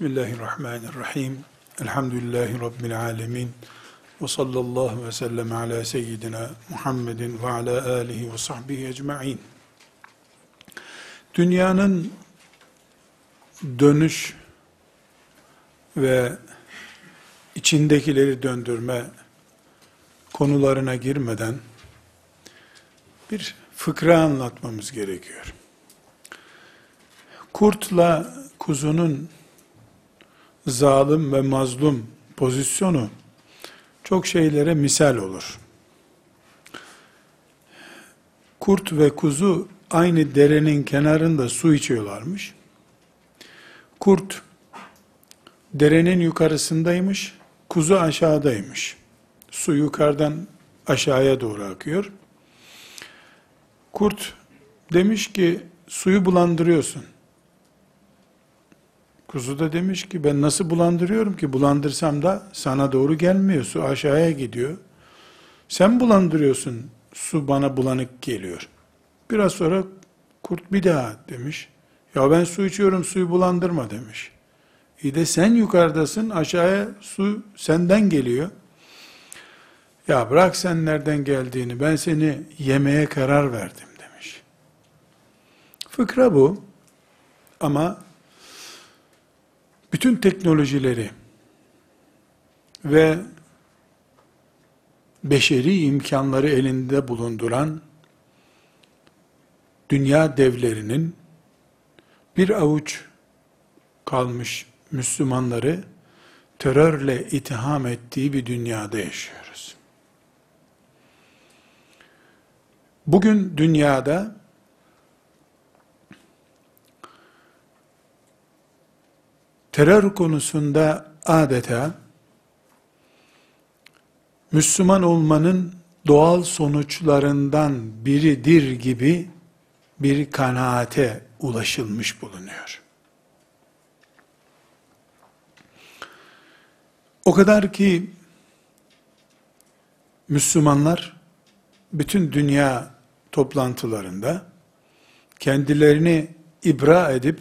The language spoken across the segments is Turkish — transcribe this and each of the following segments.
Bismillahirrahmanirrahim. Elhamdülillahi Rabbil alemin. Ve sallallahu ve sellem ala seyyidina Muhammedin ve ala alihi ve sahbihi ecma'in. Dünyanın dönüş ve içindekileri döndürme konularına girmeden bir fıkra anlatmamız gerekiyor. Kurtla kuzunun zalim ve mazlum pozisyonu çok şeylere misal olur. Kurt ve kuzu aynı derenin kenarında su içiyorlarmış. Kurt derenin yukarısındaymış, kuzu aşağıdaymış. Su yukarıdan aşağıya doğru akıyor. Kurt demiş ki suyu bulandırıyorsun. Kuzu da demiş ki ben nasıl bulandırıyorum ki bulandırsam da sana doğru gelmiyor su aşağıya gidiyor. Sen bulandırıyorsun su bana bulanık geliyor. Biraz sonra kurt bir daha demiş. Ya ben su içiyorum suyu bulandırma demiş. İyi de sen yukarıdasın aşağıya su senden geliyor. Ya bırak sen nereden geldiğini ben seni yemeye karar verdim demiş. Fıkra bu ama bütün teknolojileri ve beşeri imkanları elinde bulunduran dünya devlerinin bir avuç kalmış Müslümanları terörle itham ettiği bir dünyada yaşıyoruz. Bugün dünyada terör konusunda adeta Müslüman olmanın doğal sonuçlarından biridir gibi bir kanaate ulaşılmış bulunuyor. O kadar ki Müslümanlar bütün dünya toplantılarında kendilerini ibra edip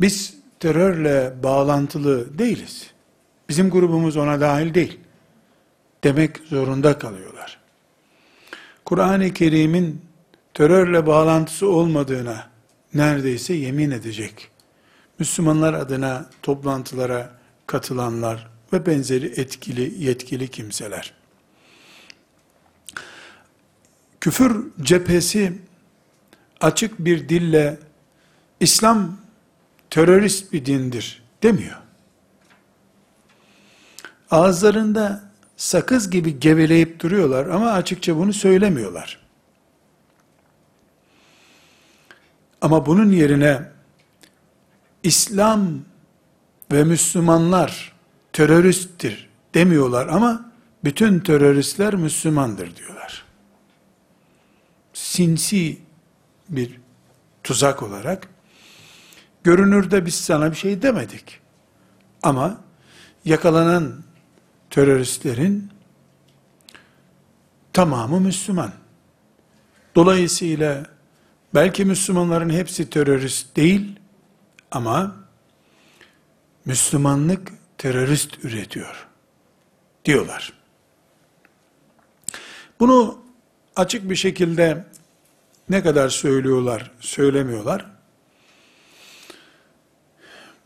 biz terörle bağlantılı değiliz. Bizim grubumuz ona dahil değil. Demek zorunda kalıyorlar. Kur'an-ı Kerim'in terörle bağlantısı olmadığına neredeyse yemin edecek. Müslümanlar adına toplantılara katılanlar ve benzeri etkili, yetkili kimseler. Küfür cephesi açık bir dille İslam terörist bir dindir demiyor. Ağızlarında sakız gibi geveleyip duruyorlar ama açıkça bunu söylemiyorlar. Ama bunun yerine İslam ve Müslümanlar teröristtir demiyorlar ama bütün teröristler Müslümandır diyorlar. Sinsi bir tuzak olarak Görünürde biz sana bir şey demedik. Ama yakalanan teröristlerin tamamı Müslüman. Dolayısıyla belki Müslümanların hepsi terörist değil ama Müslümanlık terörist üretiyor diyorlar. Bunu açık bir şekilde ne kadar söylüyorlar, söylemiyorlar.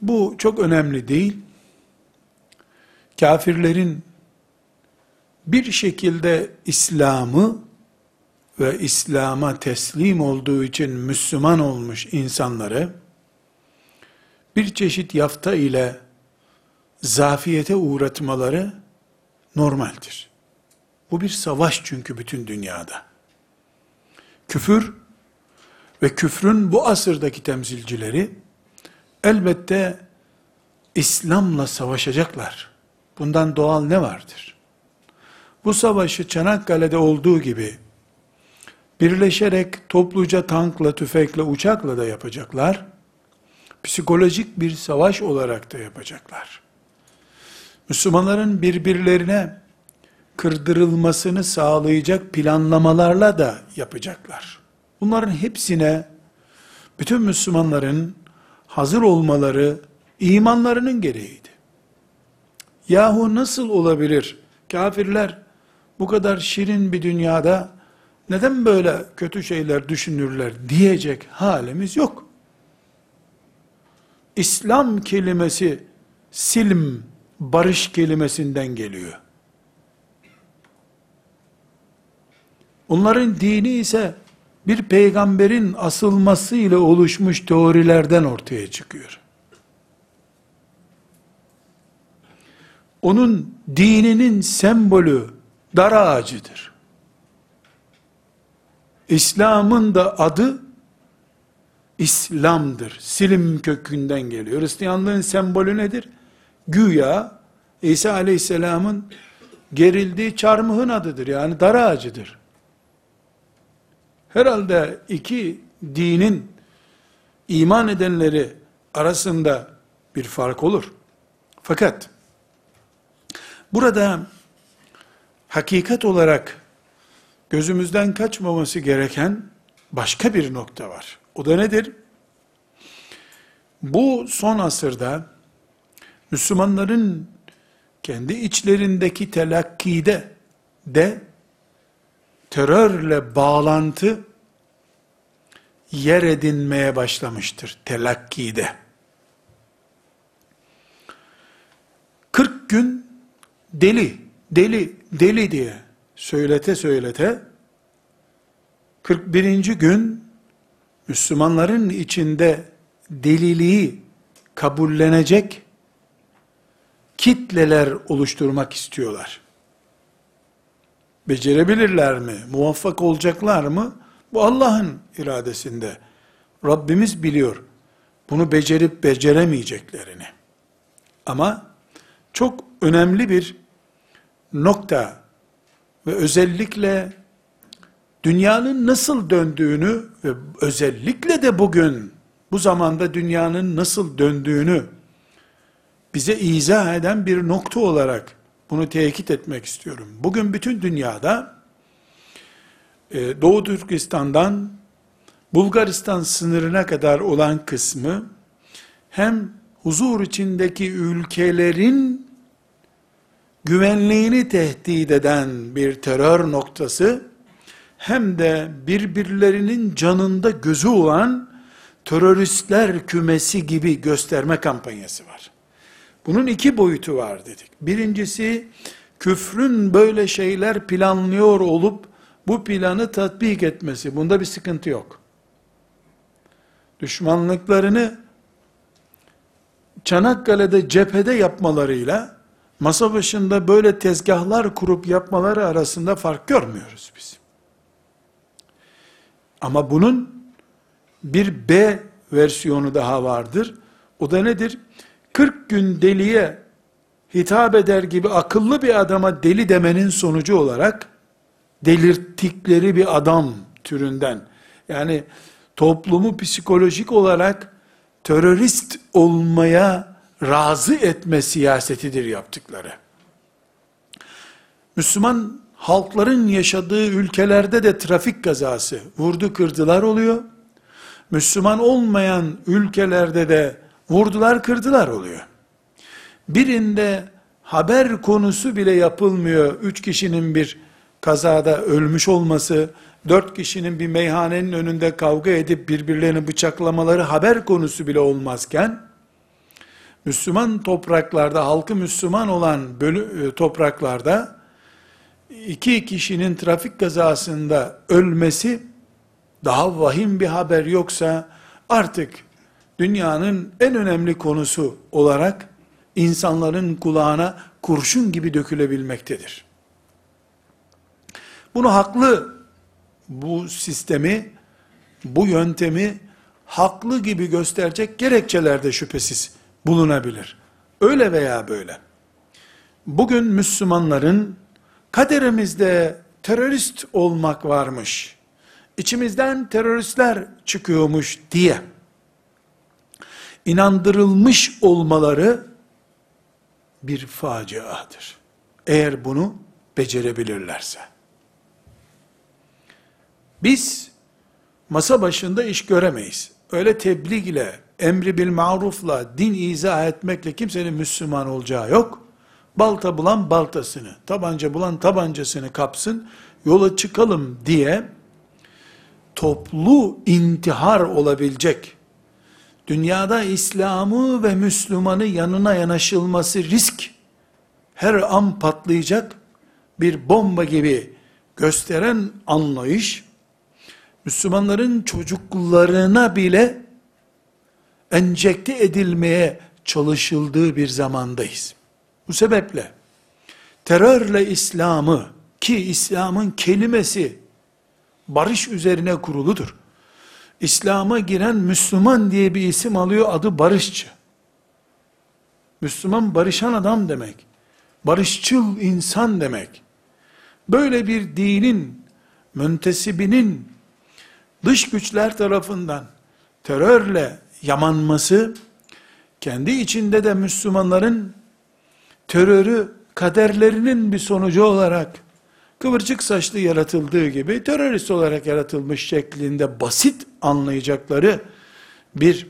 Bu çok önemli değil. Kafirlerin bir şekilde İslam'ı ve İslam'a teslim olduğu için Müslüman olmuş insanları bir çeşit yafta ile zafiyete uğratmaları normaldir. Bu bir savaş çünkü bütün dünyada. Küfür ve küfrün bu asırdaki temsilcileri elbette İslam'la savaşacaklar. Bundan doğal ne vardır? Bu savaşı Çanakkale'de olduğu gibi birleşerek topluca tankla, tüfekle, uçakla da yapacaklar. Psikolojik bir savaş olarak da yapacaklar. Müslümanların birbirlerine kırdırılmasını sağlayacak planlamalarla da yapacaklar. Bunların hepsine bütün Müslümanların hazır olmaları imanlarının gereğiydi. Yahu nasıl olabilir? Kafirler bu kadar şirin bir dünyada neden böyle kötü şeyler düşünürler diyecek halimiz yok. İslam kelimesi silm, barış kelimesinden geliyor. Onların dini ise bir peygamberin asılması ile oluşmuş teorilerden ortaya çıkıyor. Onun dininin sembolü dar ağacıdır. İslam'ın da adı İslam'dır. Silim kökünden geliyor. Hristiyanlığın sembolü nedir? Güya İsa Aleyhisselam'ın gerildiği çarmıhın adıdır. Yani dar ağacıdır. Herhalde iki dinin iman edenleri arasında bir fark olur. Fakat burada hakikat olarak gözümüzden kaçmaması gereken başka bir nokta var. O da nedir? Bu son asırda Müslümanların kendi içlerindeki telakkide de terörle bağlantı yer edinmeye başlamıştır telakkide. 40 gün deli, deli, deli diye söylete söylete 41. gün Müslümanların içinde deliliği kabullenecek kitleler oluşturmak istiyorlar. Becerebilirler mi? Muvaffak olacaklar mı? Bu Allah'ın iradesinde. Rabbimiz biliyor. Bunu becerip beceremeyeceklerini. Ama çok önemli bir nokta ve özellikle dünyanın nasıl döndüğünü ve özellikle de bugün bu zamanda dünyanın nasıl döndüğünü bize izah eden bir nokta olarak bunu tekit etmek istiyorum. Bugün bütün dünyada e, Doğu Türkistan'dan Bulgaristan sınırına kadar olan kısmı hem huzur içindeki ülkelerin güvenliğini tehdit eden bir terör noktası hem de birbirlerinin canında gözü olan teröristler kümesi gibi gösterme kampanyası var. Bunun iki boyutu var dedik. Birincisi küfrün böyle şeyler planlıyor olup bu planı tatbik etmesi. Bunda bir sıkıntı yok. Düşmanlıklarını Çanakkale'de cephede yapmalarıyla masa başında böyle tezgahlar kurup yapmaları arasında fark görmüyoruz biz. Ama bunun bir B versiyonu daha vardır. O da nedir? 40 gün deliye hitap eder gibi akıllı bir adama deli demenin sonucu olarak delirttikleri bir adam türünden yani toplumu psikolojik olarak terörist olmaya razı etme siyasetidir yaptıkları. Müslüman halkların yaşadığı ülkelerde de trafik kazası, vurdu kırdılar oluyor. Müslüman olmayan ülkelerde de vurdular kırdılar oluyor. Birinde haber konusu bile yapılmıyor. Üç kişinin bir kazada ölmüş olması, dört kişinin bir meyhanenin önünde kavga edip birbirlerini bıçaklamaları haber konusu bile olmazken, Müslüman topraklarda, halkı Müslüman olan bölü, e, topraklarda, iki kişinin trafik kazasında ölmesi, daha vahim bir haber yoksa, artık dünyanın en önemli konusu olarak insanların kulağına kurşun gibi dökülebilmektedir. Bunu haklı bu sistemi, bu yöntemi haklı gibi gösterecek gerekçeler de şüphesiz bulunabilir. Öyle veya böyle. Bugün Müslümanların kaderimizde terörist olmak varmış, içimizden teröristler çıkıyormuş diye inandırılmış olmaları bir faciadır. Eğer bunu becerebilirlerse. Biz masa başında iş göremeyiz. Öyle tebliğ ile emri bil marufla, din izah etmekle kimsenin Müslüman olacağı yok. Balta bulan baltasını, tabanca bulan tabancasını kapsın, yola çıkalım diye toplu intihar olabilecek, dünyada İslam'ı ve Müslüman'ı yanına yanaşılması risk, her an patlayacak bir bomba gibi gösteren anlayış, Müslümanların çocuklarına bile enjekte edilmeye çalışıldığı bir zamandayız. Bu sebeple terörle İslam'ı ki İslam'ın kelimesi barış üzerine kuruludur. İslam'a giren Müslüman diye bir isim alıyor adı barışçı. Müslüman barışan adam demek. Barışçıl insan demek. Böyle bir dinin müntesibinin dış güçler tarafından terörle yamanması, kendi içinde de Müslümanların terörü kaderlerinin bir sonucu olarak kıvırcık saçlı yaratıldığı gibi terörist olarak yaratılmış şeklinde basit anlayacakları bir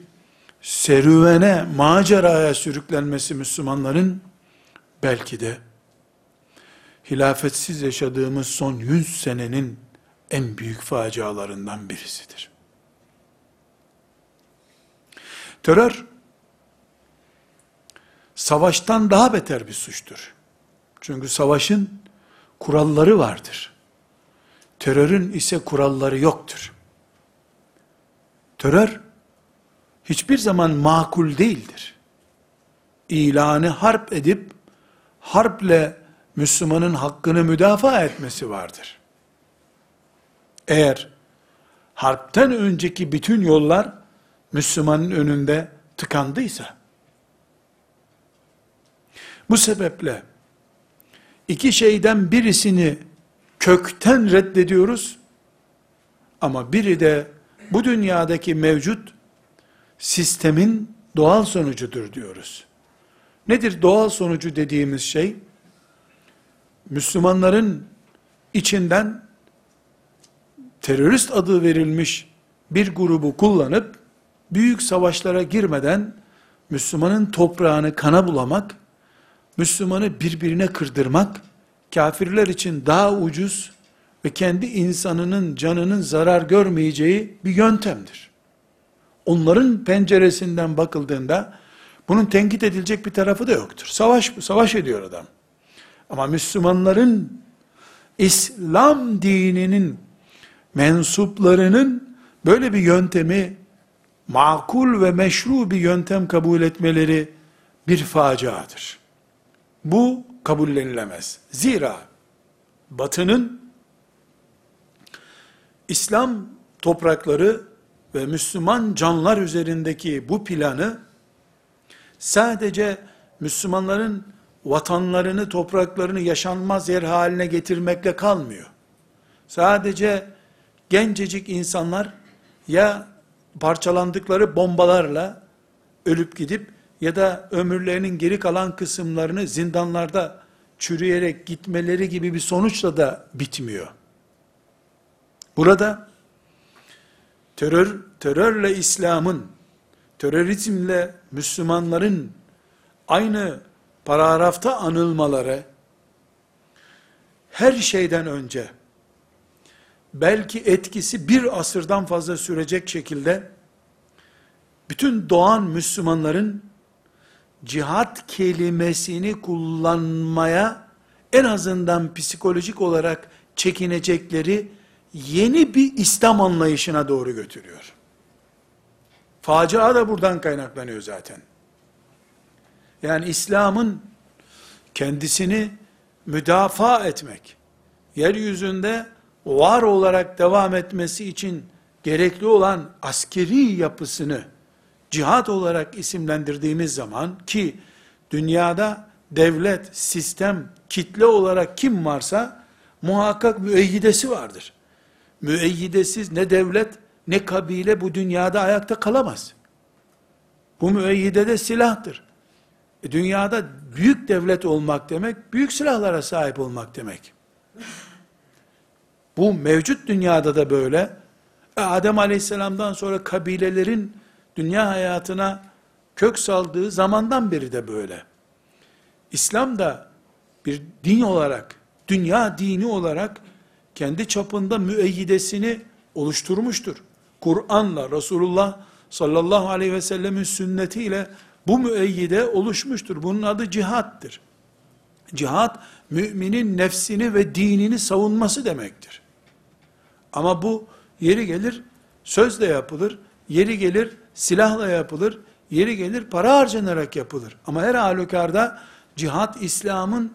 serüvene, maceraya sürüklenmesi Müslümanların belki de hilafetsiz yaşadığımız son yüz senenin en büyük facialarından birisidir. Terör, savaştan daha beter bir suçtur. Çünkü savaşın kuralları vardır. Terörün ise kuralları yoktur. Terör, hiçbir zaman makul değildir. İlanı harp edip, harple Müslümanın hakkını müdafaa etmesi vardır. Eğer harpten önceki bütün yollar Müslümanın önünde tıkandıysa, bu sebeple iki şeyden birisini kökten reddediyoruz ama biri de bu dünyadaki mevcut sistemin doğal sonucudur diyoruz. Nedir doğal sonucu dediğimiz şey? Müslümanların içinden terörist adı verilmiş bir grubu kullanıp büyük savaşlara girmeden Müslümanın toprağını kana bulamak, Müslümanı birbirine kırdırmak, kafirler için daha ucuz ve kendi insanının canının zarar görmeyeceği bir yöntemdir. Onların penceresinden bakıldığında bunun tenkit edilecek bir tarafı da yoktur. Savaş savaş ediyor adam. Ama Müslümanların İslam dininin mensuplarının böyle bir yöntemi makul ve meşru bir yöntem kabul etmeleri bir faciadır. Bu kabullenilemez. Zira batının İslam toprakları ve Müslüman canlar üzerindeki bu planı sadece Müslümanların vatanlarını, topraklarını yaşanmaz yer haline getirmekle kalmıyor. Sadece gencecik insanlar ya parçalandıkları bombalarla ölüp gidip ya da ömürlerinin geri kalan kısımlarını zindanlarda çürüyerek gitmeleri gibi bir sonuçla da bitmiyor. Burada terör terörle İslam'ın, terörizmle Müslümanların aynı paragrafta anılmaları her şeyden önce belki etkisi bir asırdan fazla sürecek şekilde bütün doğan Müslümanların cihat kelimesini kullanmaya en azından psikolojik olarak çekinecekleri yeni bir İslam anlayışına doğru götürüyor. Facia da buradan kaynaklanıyor zaten. Yani İslam'ın kendisini müdafaa etmek, yeryüzünde var olarak devam etmesi için gerekli olan askeri yapısını cihat olarak isimlendirdiğimiz zaman ki dünyada devlet, sistem, kitle olarak kim varsa muhakkak müeyyidesi vardır. Müeyyidesiz ne devlet ne kabile bu dünyada ayakta kalamaz. Bu müeyyide de silahtır. E dünyada büyük devlet olmak demek, büyük silahlara sahip olmak demek. Bu mevcut dünyada da böyle. E Adem aleyhisselamdan sonra kabilelerin dünya hayatına kök saldığı zamandan beri de böyle. İslam da bir din olarak, dünya dini olarak kendi çapında müeyyidesini oluşturmuştur. Kur'an'la, Resulullah sallallahu aleyhi ve sellemin sünnetiyle bu müeyyide oluşmuştur. Bunun adı cihattır. Cihat, müminin nefsini ve dinini savunması demektir. Ama bu yeri gelir sözle yapılır, yeri gelir silahla yapılır, yeri gelir para harcanarak yapılır. Ama her halükarda cihat İslam'ın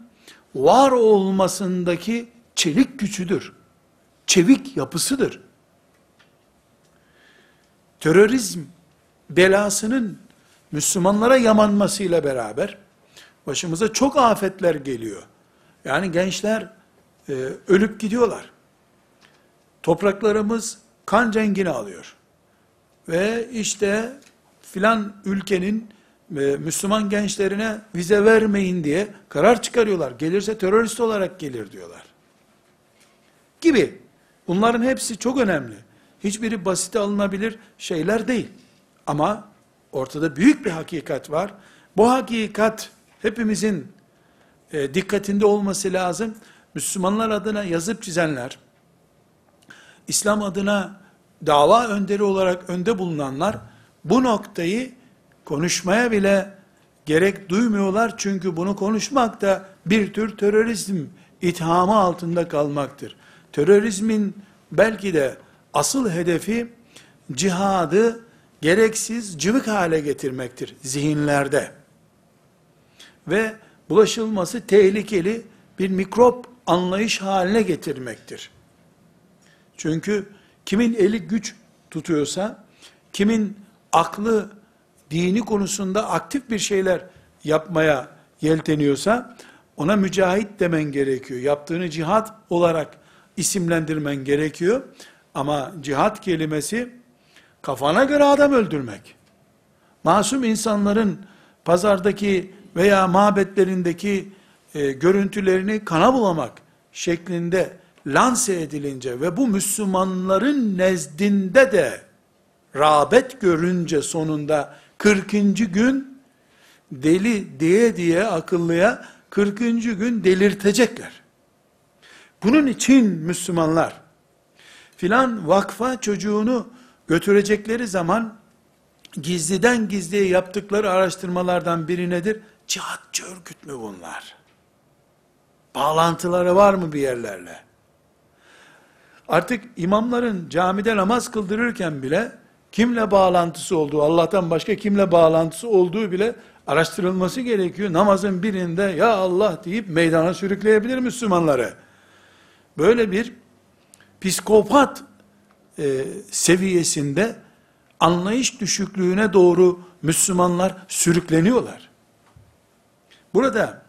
var olmasındaki çelik gücüdür. Çevik yapısıdır. Terörizm belasının Müslümanlara yamanmasıyla beraber başımıza çok afetler geliyor. Yani gençler e, ölüp gidiyorlar. Topraklarımız kan cengini alıyor. Ve işte filan ülkenin e, Müslüman gençlerine vize vermeyin diye karar çıkarıyorlar. Gelirse terörist olarak gelir diyorlar. Gibi. Bunların hepsi çok önemli. Hiçbiri basite alınabilir şeyler değil. Ama ortada büyük bir hakikat var. Bu hakikat hepimizin e, dikkatinde olması lazım. Müslümanlar adına yazıp çizenler, İslam adına dava önderi olarak önde bulunanlar, bu noktayı konuşmaya bile gerek duymuyorlar. Çünkü bunu konuşmak da bir tür terörizm ithamı altında kalmaktır. Terörizmin belki de asıl hedefi cihadı gereksiz cıvık hale getirmektir zihinlerde. Ve bulaşılması tehlikeli bir mikrop anlayış haline getirmektir. Çünkü kimin eli güç tutuyorsa, kimin aklı dini konusunda aktif bir şeyler yapmaya yelteniyorsa, ona mücahit demen gerekiyor. Yaptığını cihat olarak isimlendirmen gerekiyor. Ama cihat kelimesi kafana göre adam öldürmek. Masum insanların pazardaki veya mabetlerindeki e, görüntülerini kana bulamak şeklinde lanse edilince ve bu Müslümanların nezdinde de rağbet görünce sonunda 40. gün deli diye diye akıllıya 40. gün delirtecekler. Bunun için Müslümanlar filan vakfa çocuğunu götürecekleri zaman gizliden gizliye yaptıkları araştırmalardan biri nedir? Cihatçı örgüt mü bunlar? Bağlantıları var mı bir yerlerle? Artık imamların camide namaz kıldırırken bile kimle bağlantısı olduğu, Allah'tan başka kimle bağlantısı olduğu bile araştırılması gerekiyor. Namazın birinde ya Allah deyip meydana sürükleyebilir Müslümanları. Böyle bir psikopat e, seviyesinde anlayış düşüklüğüne doğru Müslümanlar sürükleniyorlar. Burada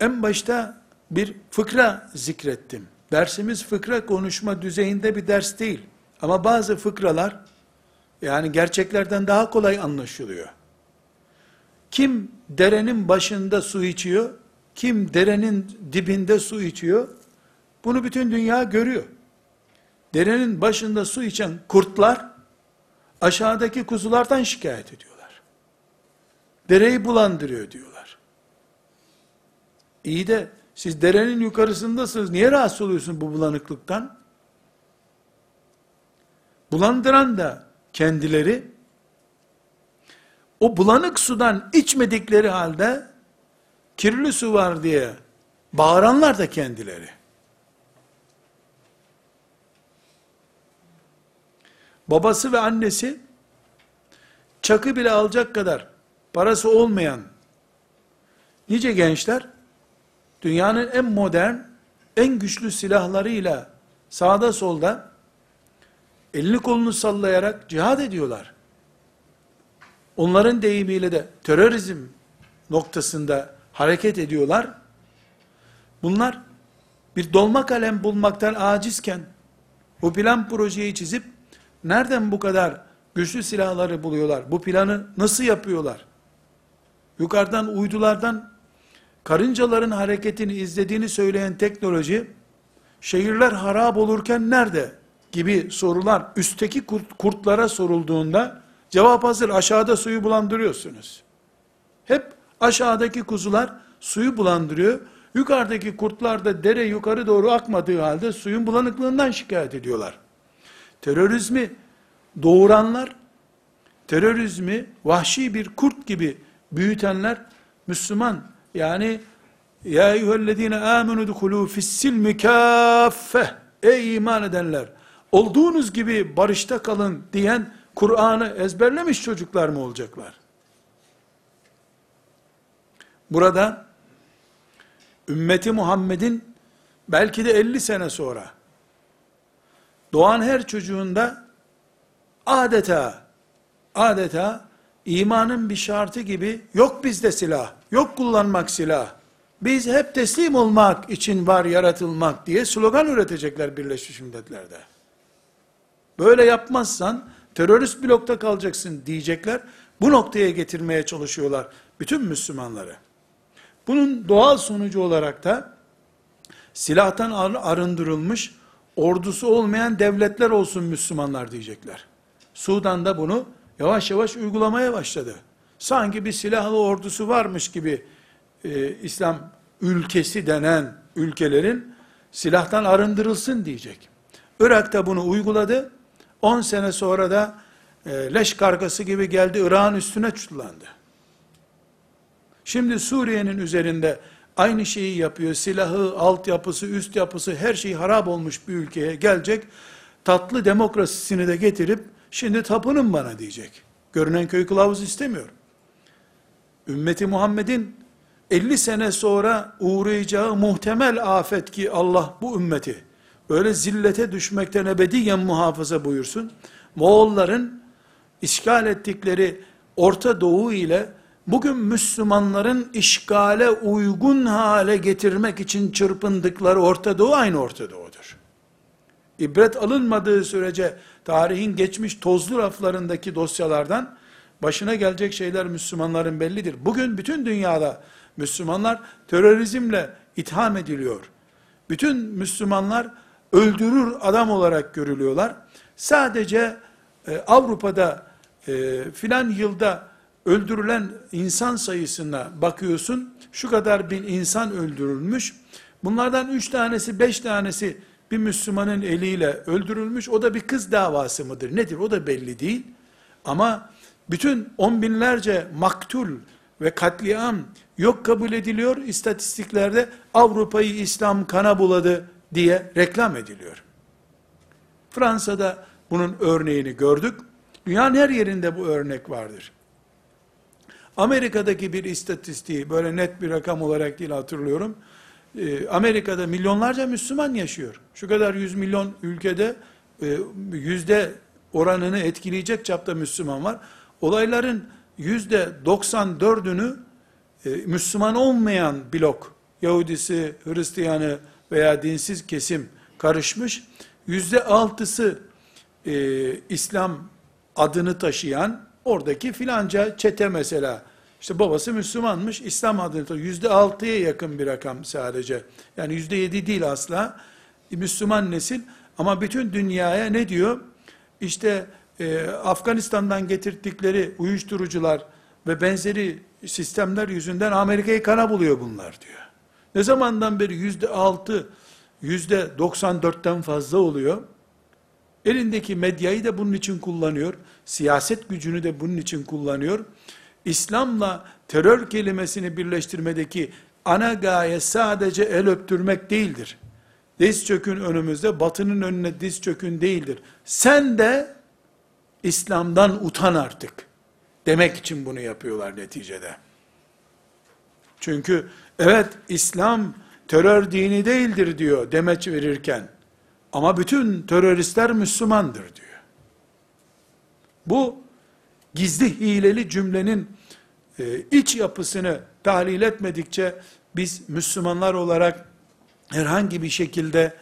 en başta bir fıkra zikrettim. Dersimiz fıkra konuşma düzeyinde bir ders değil. Ama bazı fıkralar yani gerçeklerden daha kolay anlaşılıyor. Kim derenin başında su içiyor, kim derenin dibinde su içiyor, bunu bütün dünya görüyor. Derenin başında su içen kurtlar, aşağıdaki kuzulardan şikayet ediyorlar. Dereyi bulandırıyor diyorlar. İyi de siz derenin yukarısındasınız. Niye rahatsız oluyorsun bu bulanıklıktan? Bulandıran da kendileri o bulanık sudan içmedikleri halde kirli su var diye bağıranlar da kendileri. Babası ve annesi çakı bile alacak kadar parası olmayan nice gençler dünyanın en modern, en güçlü silahlarıyla sağda solda elini kolunu sallayarak cihad ediyorlar. Onların deyimiyle de terörizm noktasında hareket ediyorlar. Bunlar bir dolma kalem bulmaktan acizken bu plan projeyi çizip nereden bu kadar güçlü silahları buluyorlar? Bu planı nasıl yapıyorlar? Yukarıdan uydulardan karıncaların hareketini izlediğini söyleyen teknoloji, şehirler harap olurken nerede gibi sorular üstteki kurt- kurtlara sorulduğunda cevap hazır aşağıda suyu bulandırıyorsunuz. Hep aşağıdaki kuzular suyu bulandırıyor. Yukarıdaki kurtlar da dere yukarı doğru akmadığı halde suyun bulanıklığından şikayet ediyorlar. Terörizmi doğuranlar, terörizmi vahşi bir kurt gibi büyütenler Müslüman yani ya eyyühellezine amenu dukhulu fissilmi kaffe ey iman edenler olduğunuz gibi barışta kalın diyen Kur'an'ı ezberlemiş çocuklar mı olacaklar? Burada ümmeti Muhammed'in belki de 50 sene sonra doğan her çocuğunda adeta adeta imanın bir şartı gibi yok bizde silah, yok kullanmak silah. Biz hep teslim olmak için var yaratılmak diye slogan üretecekler Birleşmiş Milletler'de. Böyle yapmazsan terörist blokta kalacaksın diyecekler. Bu noktaya getirmeye çalışıyorlar bütün Müslümanları. Bunun doğal sonucu olarak da silahtan ar- arındırılmış ordusu olmayan devletler olsun Müslümanlar diyecekler. Sudan da bunu yavaş yavaş uygulamaya başladı. Sanki bir silahlı ordusu varmış gibi e, İslam ülkesi denen ülkelerin silahtan arındırılsın diyecek. Irak da bunu uyguladı. 10 sene sonra da e, leş kargası gibi geldi Irak'ın üstüne çullandı. Şimdi Suriye'nin üzerinde aynı şeyi yapıyor. Silahı, altyapısı, üst yapısı her şey harap olmuş bir ülkeye gelecek. Tatlı demokrasisini de getirip şimdi tapının bana diyecek. Görünen köy kılavuz istemiyor. Ümmeti Muhammed'in 50 sene sonra uğrayacağı muhtemel afet ki Allah bu ümmeti böyle zillete düşmekten ebediyen muhafaza buyursun. Moğolların işgal ettikleri Orta Doğu ile bugün Müslümanların işgale uygun hale getirmek için çırpındıkları Orta Doğu aynı Orta Doğu'dur. İbret alınmadığı sürece tarihin geçmiş tozlu raflarındaki dosyalardan başına gelecek şeyler Müslümanların bellidir. Bugün bütün dünyada Müslümanlar terörizmle itham ediliyor. Bütün Müslümanlar öldürür adam olarak görülüyorlar. Sadece e, Avrupa'da e, filan yılda öldürülen insan sayısına bakıyorsun. Şu kadar bin insan öldürülmüş. Bunlardan üç tanesi, beş tanesi bir Müslümanın eliyle öldürülmüş. O da bir kız davası mıdır? Nedir? O da belli değil. Ama bütün on binlerce maktul ve katliam yok kabul ediliyor. İstatistiklerde Avrupa'yı İslam kana buladı diye reklam ediliyor. Fransa'da bunun örneğini gördük. Dünyanın her yerinde bu örnek vardır. Amerika'daki bir istatistiği böyle net bir rakam olarak değil hatırlıyorum. Ee, Amerika'da milyonlarca Müslüman yaşıyor. Şu kadar yüz milyon ülkede e, yüzde oranını etkileyecek çapta Müslüman var. Olayların yüzde 94'ünü e, Müslüman olmayan blok, Yahudisi, Hristiyanı veya dinsiz kesim karışmış. Yüzde altısı e, İslam adını taşıyan oradaki filanca çete mesela işte babası Müslümanmış İslam adını taşıyor. Yüzde altıya yakın bir rakam sadece. Yani yüzde yedi değil asla. Müslüman nesil ama bütün dünyaya ne diyor? İşte e, Afganistan'dan getirdikleri uyuşturucular ve benzeri sistemler yüzünden Amerika'yı kana buluyor bunlar diyor. Ne zamandan beri yüzde altı, yüzde 94'ten fazla oluyor. Elindeki medyayı da bunun için kullanıyor. Siyaset gücünü de bunun için kullanıyor. İslam'la terör kelimesini birleştirmedeki ana gaye sadece el öptürmek değildir. Diz çökün önümüzde, batının önüne diz çökün değildir. Sen de İslam'dan utan artık. Demek için bunu yapıyorlar neticede. Çünkü evet İslam terör dini değildir diyor demeç verirken. Ama bütün teröristler Müslümandır diyor. Bu gizli hileli cümlenin e, iç yapısını tahlil etmedikçe biz Müslümanlar olarak herhangi bir şekilde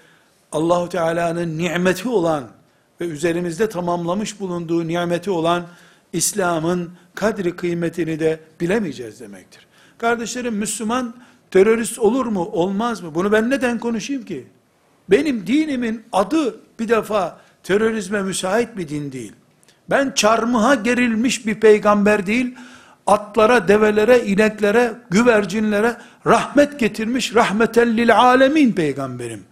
Allahu Teala'nın nimeti olan ve üzerimizde tamamlamış bulunduğu nimeti olan İslam'ın kadri kıymetini de bilemeyeceğiz demektir. Kardeşlerim Müslüman terörist olur mu olmaz mı? Bunu ben neden konuşayım ki? Benim dinimin adı bir defa terörizme müsait bir din değil. Ben çarmıha gerilmiş bir peygamber değil, atlara, develere, ineklere, güvercinlere rahmet getirmiş rahmetellil alemin peygamberim.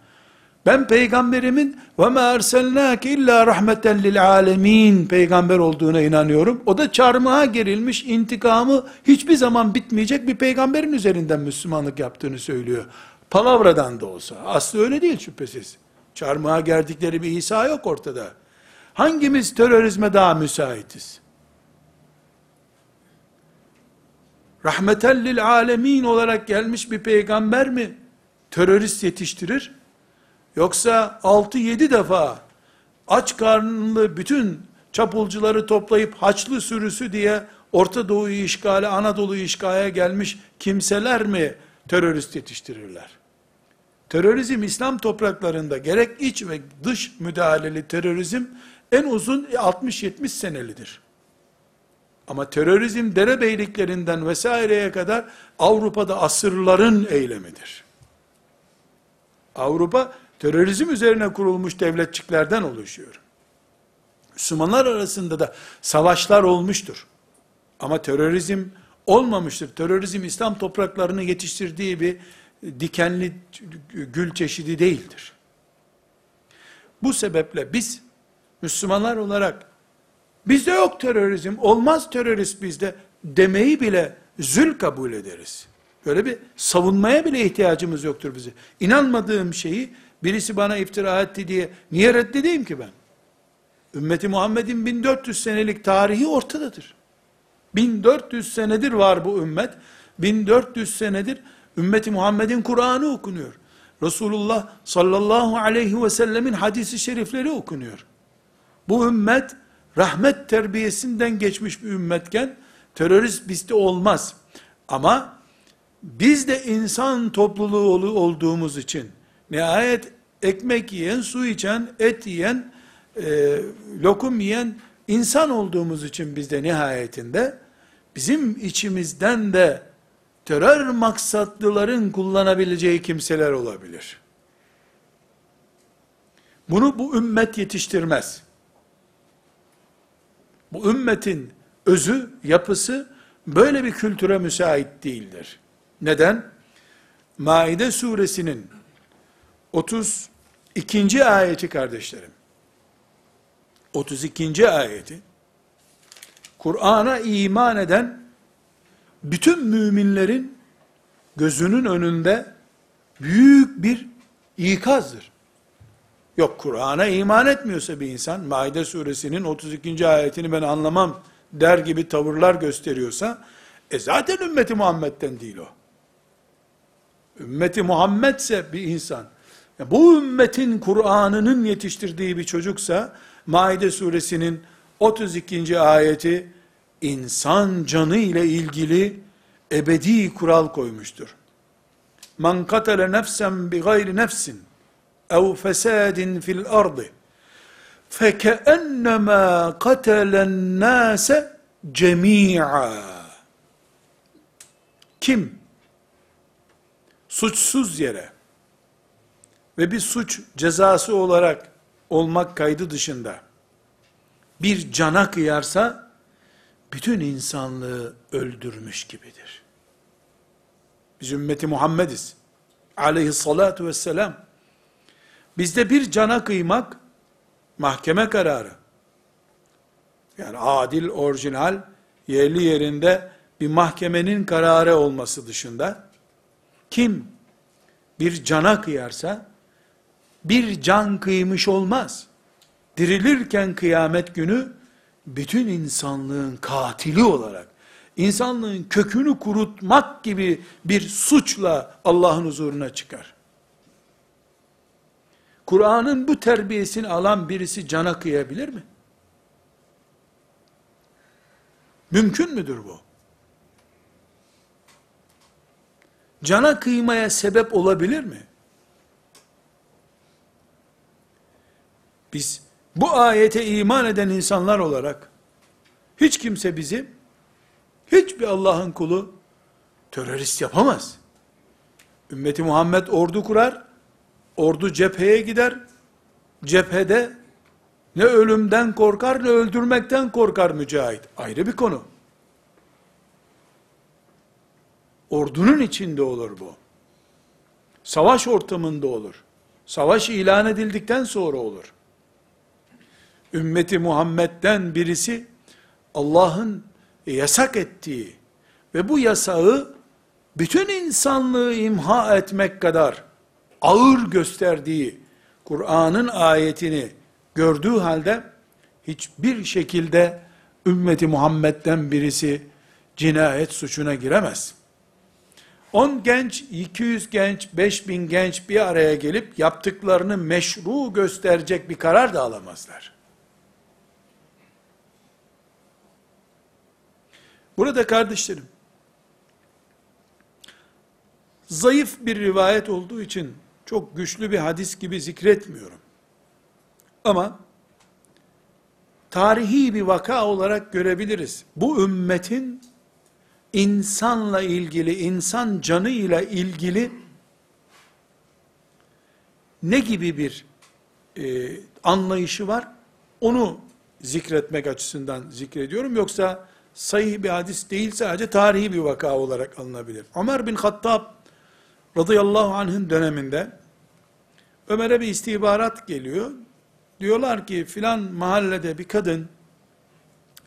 Ben peygamberimin ve ma erselnake illa rahmeten lil alemin peygamber olduğuna inanıyorum. O da çarmıha gerilmiş intikamı hiçbir zaman bitmeyecek bir peygamberin üzerinden Müslümanlık yaptığını söylüyor. Palavradan da olsa. Aslı öyle değil şüphesiz. Çarmıha gerdikleri bir İsa yok ortada. Hangimiz terörizme daha müsaitiz? Rahmeten lil alemin olarak gelmiş bir peygamber mi terörist yetiştirir? Yoksa 6-7 defa aç karnlı bütün çapulcuları toplayıp haçlı sürüsü diye Orta Doğu'yu işgale, Anadolu'yu işgale gelmiş kimseler mi terörist yetiştirirler? Terörizm İslam topraklarında gerek iç ve dış müdahaleli terörizm en uzun 60-70 senelidir. Ama terörizm derebeyliklerinden vesaireye kadar Avrupa'da asırların eylemidir. Avrupa terörizm üzerine kurulmuş devletçiklerden oluşuyor. Müslümanlar arasında da savaşlar olmuştur. Ama terörizm olmamıştır. Terörizm İslam topraklarını yetiştirdiği bir dikenli gül çeşidi değildir. Bu sebeple biz Müslümanlar olarak bizde yok terörizm, olmaz terörist bizde demeyi bile zül kabul ederiz. Böyle bir savunmaya bile ihtiyacımız yoktur bize. İnanmadığım şeyi birisi bana iftira etti diye niye reddedeyim ki ben? Ümmeti Muhammed'in 1400 senelik tarihi ortadadır. 1400 senedir var bu ümmet. 1400 senedir ümmeti Muhammed'in Kur'an'ı okunuyor. Resulullah sallallahu aleyhi ve sellemin hadisi şerifleri okunuyor. Bu ümmet rahmet terbiyesinden geçmiş bir ümmetken terörist bizde olmaz. Ama biz de insan topluluğu olduğumuz için nihayet ekmek yiyen, su içen, et yiyen, e, lokum yiyen insan olduğumuz için biz de nihayetinde bizim içimizden de terör maksatlıların kullanabileceği kimseler olabilir. Bunu bu ümmet yetiştirmez. Bu ümmetin özü, yapısı böyle bir kültüre müsait değildir. Neden? Maide suresinin 32. ayeti kardeşlerim. 32. ayeti Kur'an'a iman eden bütün müminlerin gözünün önünde büyük bir ikazdır. Yok Kur'an'a iman etmiyorsa bir insan, Maide suresinin 32. ayetini ben anlamam der gibi tavırlar gösteriyorsa, e zaten ümmeti Muhammed'den değil o. Ümmeti Muhammedse bir insan, bu ümmetin Kur'an'ının yetiştirdiği bir çocuksa, Maide suresinin 32. ayeti, insan canı ile ilgili ebedi kural koymuştur. Man katale nefsen bi gayri nefsin ev fesadin fil ardı fekeennemâ katelen nâse cemî'a kim suçsuz yere ve bir suç cezası olarak olmak kaydı dışında bir cana kıyarsa bütün insanlığı öldürmüş gibidir. Biz ümmeti Muhammediz. Aleyhissalatu vesselam. Bizde bir cana kıymak mahkeme kararı. Yani adil, orijinal, yerli yerinde bir mahkemenin kararı olması dışında kim bir cana kıyarsa bir can kıymış olmaz. Dirilirken kıyamet günü bütün insanlığın katili olarak insanlığın kökünü kurutmak gibi bir suçla Allah'ın huzuruna çıkar. Kur'an'ın bu terbiyesini alan birisi cana kıyabilir mi? Mümkün müdür bu? Cana kıymaya sebep olabilir mi? Biz bu ayete iman eden insanlar olarak hiç kimse bizi hiçbir Allah'ın kulu terörist yapamaz. Ümmeti Muhammed ordu kurar, ordu cepheye gider, cephede Ne ölümden korkar ne öldürmekten korkar mücahit. Ayrı bir konu. Ordunun içinde olur bu. Savaş ortamında olur. Savaş ilan edildikten sonra olur. Ümmeti Muhammed'den birisi Allah'ın yasak ettiği ve bu yasağı bütün insanlığı imha etmek kadar ağır gösterdiği Kur'an'ın ayetini gördüğü halde hiçbir şekilde ümmeti Muhammed'den birisi cinayet suçuna giremez. 10 genç, 200 genç, 5000 genç bir araya gelip yaptıklarını meşru gösterecek bir karar da alamazlar. Burada kardeşlerim, zayıf bir rivayet olduğu için çok güçlü bir hadis gibi zikretmiyorum. Ama tarihi bir vaka olarak görebiliriz. Bu ümmetin insanla ilgili, insan canıyla ilgili ne gibi bir e, anlayışı var? Onu zikretmek açısından zikrediyorum. Yoksa sahih bir hadis değil sadece tarihi bir vaka olarak alınabilir. Ömer bin Hattab radıyallahu anh'ın döneminde Ömer'e bir istihbarat geliyor. Diyorlar ki filan mahallede bir kadın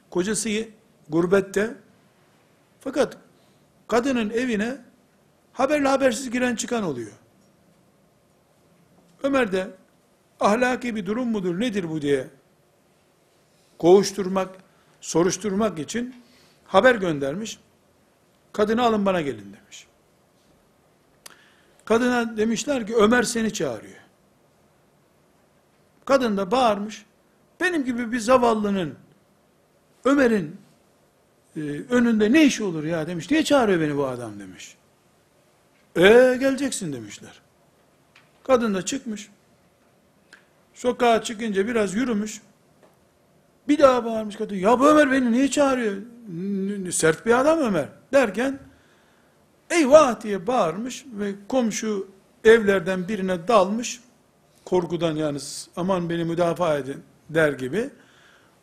kocası gurbette fakat kadının evine haberli habersiz giren çıkan oluyor. Ömer de ahlaki bir durum mudur nedir bu diye kovuşturmak, soruşturmak için haber göndermiş. Kadını alın bana gelin demiş. Kadına demişler ki Ömer seni çağırıyor. Kadın da bağırmış. Benim gibi bir zavallının Ömer'in e, önünde ne işi olur ya demiş. Niye çağırıyor beni bu adam demiş. E geleceksin demişler. Kadın da çıkmış. Sokağa çıkınca biraz yürümüş. Bir daha bağırmış kadın. Ya bu Ömer beni niye çağırıyor? Sert bir adam Ömer. Derken eyvah diye bağırmış ve komşu evlerden birine dalmış. Korkudan yani aman beni müdafaa edin der gibi.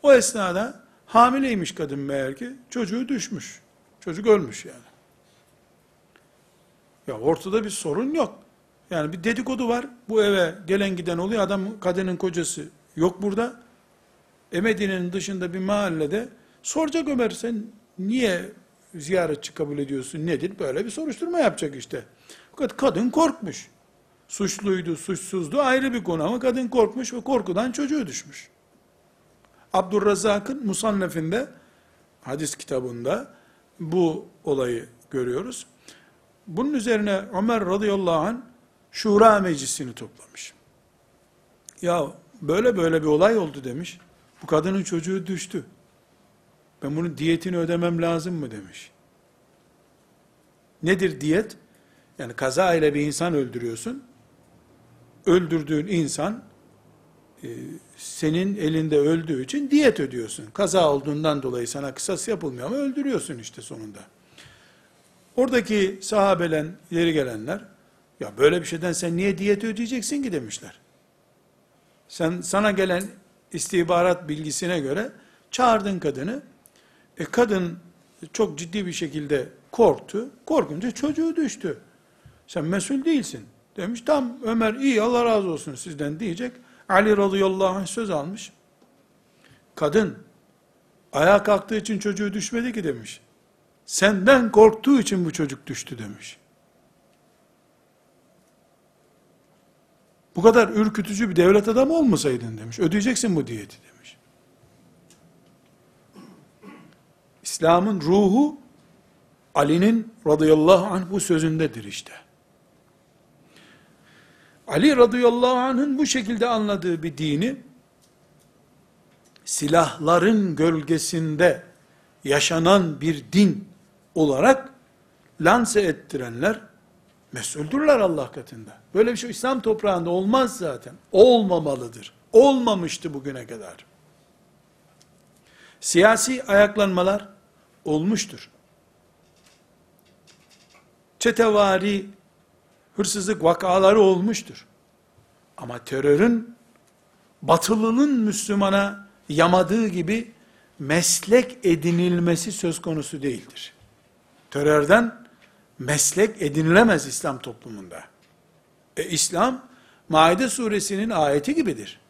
O esnada hamileymiş kadın meğer ki çocuğu düşmüş. Çocuk ölmüş yani. Ya ortada bir sorun yok. Yani bir dedikodu var. Bu eve gelen giden oluyor. Adam kadının kocası yok burada. Emedine'nin dışında bir mahallede soracak Ömer sen niye ziyaretçi kabul ediyorsun nedir? Böyle bir soruşturma yapacak işte. Fakat kadın korkmuş. Suçluydu, suçsuzdu ayrı bir konu ama kadın korkmuş ve korkudan çocuğu düşmüş. Abdurrazak'ın Musannef'inde hadis kitabında bu olayı görüyoruz. Bunun üzerine Ömer radıyallahu anh Şura meclisini toplamış. Ya böyle böyle bir olay oldu demiş. Bu kadının çocuğu düştü. Ben bunun diyetini ödemem lazım mı demiş. Nedir diyet? Yani kaza ile bir insan öldürüyorsun. Öldürdüğün insan e, senin elinde öldüğü için diyet ödüyorsun. Kaza olduğundan dolayı sana kısas yapılmıyor ama öldürüyorsun işte sonunda. Oradaki sahabelen, yeri gelenler, ya böyle bir şeyden sen niye diyet ödeyeceksin ki demişler. Sen sana gelen istihbarat bilgisine göre çağırdın kadını. E kadın çok ciddi bir şekilde korktu. Korkunca çocuğu düştü. Sen mesul değilsin. Demiş tam Ömer iyi Allah razı olsun sizden diyecek. Ali radıyallahu anh söz almış. Kadın ayağa kalktığı için çocuğu düşmedi ki demiş. Senden korktuğu için bu çocuk düştü demiş. Bu kadar ürkütücü bir devlet adamı olmasaydın demiş. Ödeyeceksin bu diyeti demiş. İslam'ın ruhu Ali'nin radıyallahu anh bu sözündedir işte. Ali radıyallahu anh'ın bu şekilde anladığı bir dini, silahların gölgesinde yaşanan bir din olarak lanse ettirenler, mesuldürler Allah katında. Böyle bir şey İslam toprağında olmaz zaten. Olmamalıdır. Olmamıştı bugüne kadar. Siyasi ayaklanmalar olmuştur. Çetevari hırsızlık vakaları olmuştur. Ama terörün batılının Müslümana yamadığı gibi meslek edinilmesi söz konusu değildir. Terörden meslek edinilemez İslam toplumunda. E, İslam, Maide suresinin ayeti gibidir.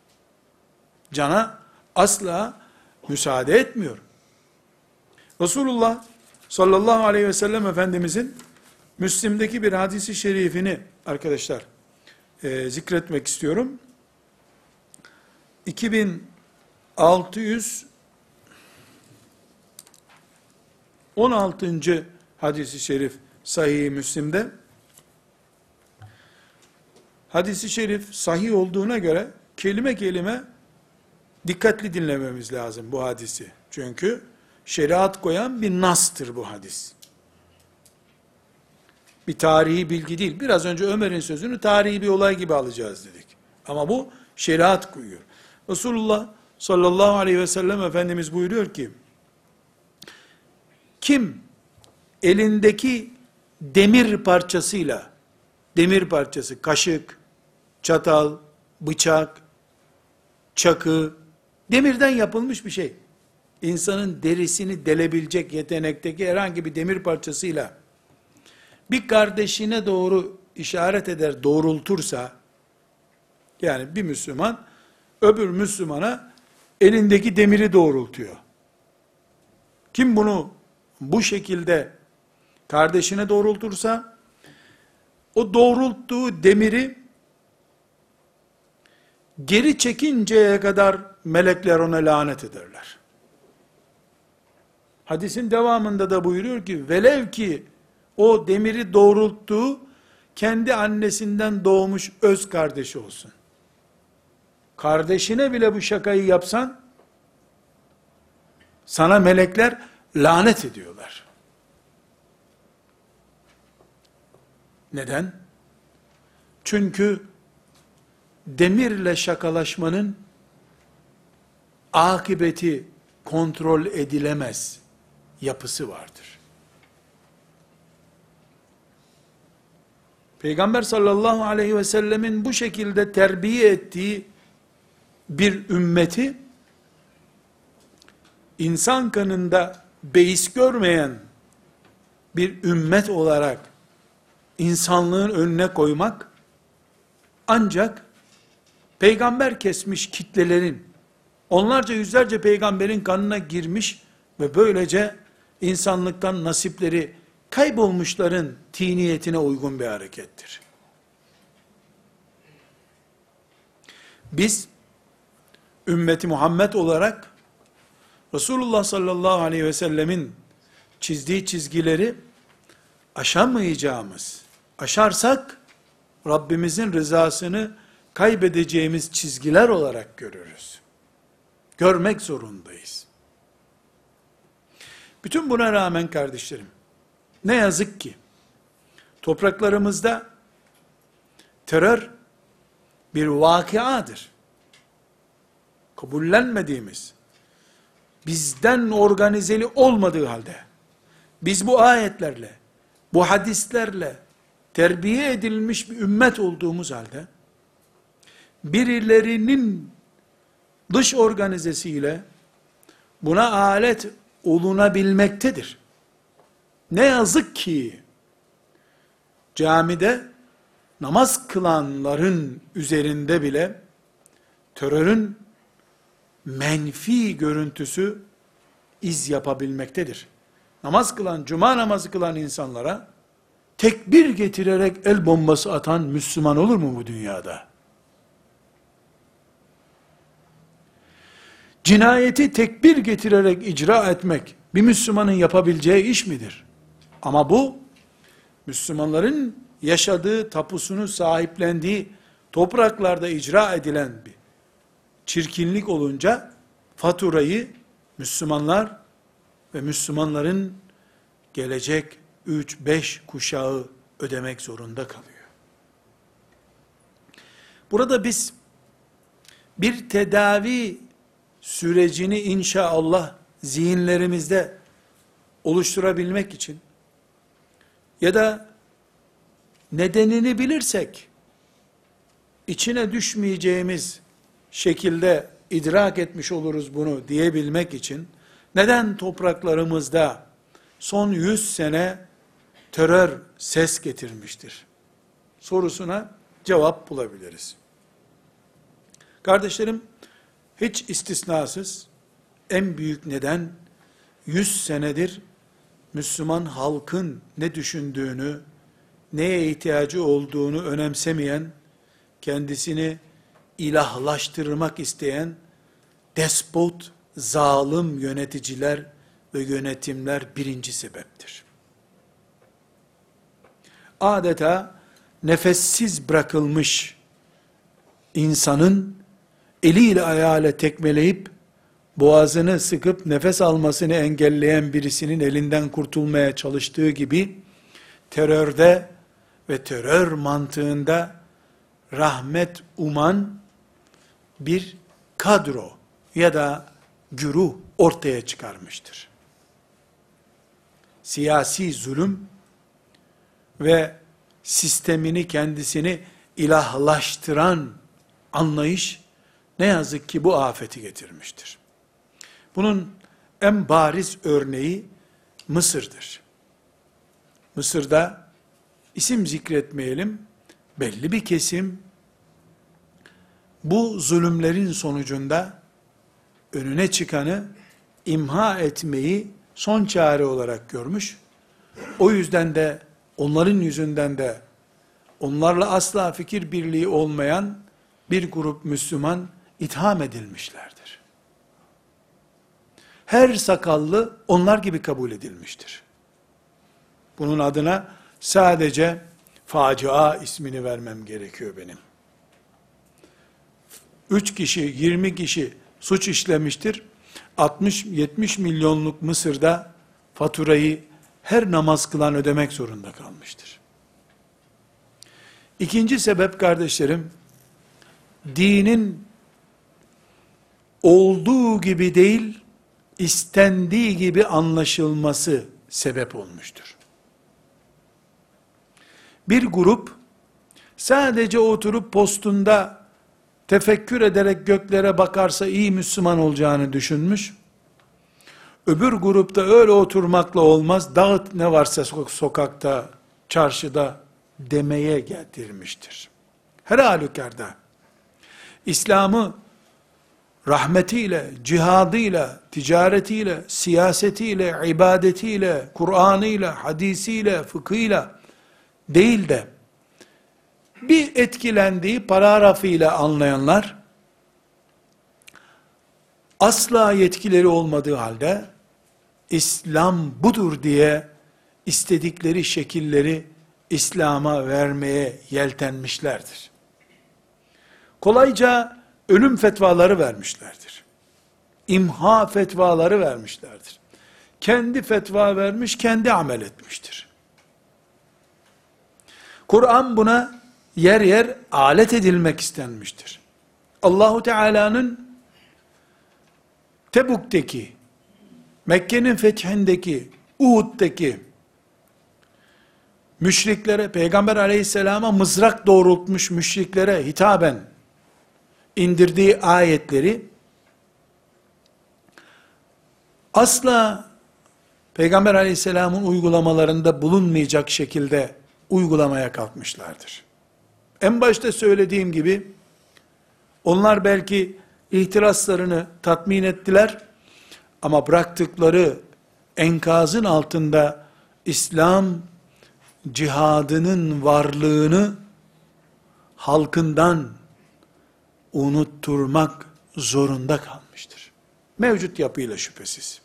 Cana asla müsaade etmiyor. Resulullah sallallahu aleyhi ve sellem Efendimizin Müslim'deki bir hadisi şerifini arkadaşlar e, zikretmek istiyorum. 2616. hadisi şerif sahih Müslim'de hadisi şerif sahih olduğuna göre kelime kelime dikkatli dinlememiz lazım bu hadisi. Çünkü şeriat koyan bir nastır bu hadis. Bir tarihi bilgi değil. Biraz önce Ömer'in sözünü tarihi bir olay gibi alacağız dedik. Ama bu şeriat koyuyor. Resulullah sallallahu aleyhi ve sellem Efendimiz buyuruyor ki, kim elindeki demir parçasıyla, demir parçası, kaşık, çatal, bıçak, çakı, demirden yapılmış bir şey. İnsanın derisini delebilecek yetenekteki herhangi bir demir parçasıyla, bir kardeşine doğru işaret eder, doğrultursa, yani bir Müslüman, öbür Müslümana elindeki demiri doğrultuyor. Kim bunu bu şekilde kardeşine doğrultursa, o doğrulttuğu demiri geri çekinceye kadar melekler ona lanet ederler. Hadisin devamında da buyuruyor ki, velev ki o demiri doğrulttuğu kendi annesinden doğmuş öz kardeşi olsun. Kardeşine bile bu şakayı yapsan, sana melekler lanet ediyorlar. Neden? Çünkü demirle şakalaşmanın akıbeti kontrol edilemez yapısı vardır. Peygamber sallallahu aleyhi ve sellemin bu şekilde terbiye ettiği bir ümmeti insan kanında beis görmeyen bir ümmet olarak insanlığın önüne koymak ancak peygamber kesmiş kitlelerin onlarca yüzlerce peygamberin kanına girmiş ve böylece insanlıktan nasipleri kaybolmuşların tiniyetine uygun bir harekettir. Biz ümmeti Muhammed olarak Resulullah sallallahu aleyhi ve sellemin çizdiği çizgileri aşamayacağımız, aşarsak Rabbimizin rızasını kaybedeceğimiz çizgiler olarak görürüz. Görmek zorundayız. Bütün buna rağmen kardeşlerim, ne yazık ki topraklarımızda terör bir vakiadır. Kabullenmediğimiz, bizden organizeli olmadığı halde, biz bu ayetlerle, bu hadislerle terbiye edilmiş bir ümmet olduğumuz halde, birilerinin dış organizesiyle buna alet olunabilmektedir. Ne yazık ki camide namaz kılanların üzerinde bile terörün menfi görüntüsü iz yapabilmektedir. Namaz kılan, cuma namazı kılan insanlara tekbir getirerek el bombası atan Müslüman olur mu bu dünyada? Cinayeti tekbir getirerek icra etmek bir Müslümanın yapabileceği iş midir? Ama bu Müslümanların yaşadığı, tapusunu sahiplendiği topraklarda icra edilen bir çirkinlik olunca faturayı Müslümanlar ve Müslümanların gelecek 3-5 kuşağı ödemek zorunda kalıyor. Burada biz bir tedavi sürecini inşallah zihinlerimizde oluşturabilmek için ya da nedenini bilirsek içine düşmeyeceğimiz şekilde idrak etmiş oluruz bunu diyebilmek için neden topraklarımızda son 100 sene terör ses getirmiştir? Sorusuna cevap bulabiliriz. Kardeşlerim, hiç istisnasız en büyük neden 100 senedir Müslüman halkın ne düşündüğünü, neye ihtiyacı olduğunu önemsemeyen, kendisini ilahlaştırmak isteyen despot, zalim yöneticiler ve yönetimler birinci sebeptir. Adeta nefessiz bırakılmış insanın eliyle ayağıyla tekmeleyip boğazını sıkıp nefes almasını engelleyen birisinin elinden kurtulmaya çalıştığı gibi terörde ve terör mantığında rahmet uman bir kadro ya da güruh ortaya çıkarmıştır. Siyasi zulüm ve sistemini kendisini ilahlaştıran anlayış ne yazık ki bu afeti getirmiştir. Bunun en bariz örneği Mısır'dır. Mısır'da isim zikretmeyelim, belli bir kesim bu zulümlerin sonucunda önüne çıkanı imha etmeyi son çare olarak görmüş. O yüzden de onların yüzünden de onlarla asla fikir birliği olmayan bir grup Müslüman itham edilmişlerdir. Her sakallı onlar gibi kabul edilmiştir. Bunun adına sadece facia ismini vermem gerekiyor benim. 3 kişi, 20 kişi suç işlemiştir. 60-70 milyonluk Mısır'da faturayı her namaz kılan ödemek zorunda kalmıştır. İkinci sebep kardeşlerim, dinin olduğu gibi değil, istendiği gibi anlaşılması sebep olmuştur. Bir grup sadece oturup postunda tefekkür ederek göklere bakarsa iyi Müslüman olacağını düşünmüş. Öbür grupta öyle oturmakla olmaz, dağıt ne varsa sokakta, çarşıda demeye getirmiştir. Her halükarda İslam'ı rahmetiyle, cihadıyla, ticaretiyle, siyasetiyle, ibadetiyle, Kur'an'ıyla, hadisiyle, fıkhıyla değil de bir etkilendiği paragrafıyla anlayanlar asla yetkileri olmadığı halde İslam budur diye istedikleri şekilleri İslam'a vermeye yeltenmişlerdir. Kolayca ölüm fetvaları vermişlerdir. İmha fetvaları vermişlerdir. Kendi fetva vermiş, kendi amel etmiştir. Kur'an buna yer yer alet edilmek istenmiştir. Allahu Teala'nın Tebuk'teki, Mekke'nin fethindeki, Uhud'daki müşriklere, Peygamber aleyhisselama mızrak doğrultmuş müşriklere hitaben indirdiği ayetleri asla Peygamber aleyhisselamın uygulamalarında bulunmayacak şekilde uygulamaya kalkmışlardır. En başta söylediğim gibi onlar belki ihtiraslarını tatmin ettiler ama bıraktıkları enkazın altında İslam cihadının varlığını halkından unutturmak zorunda kalmıştır. Mevcut yapıyla şüphesiz.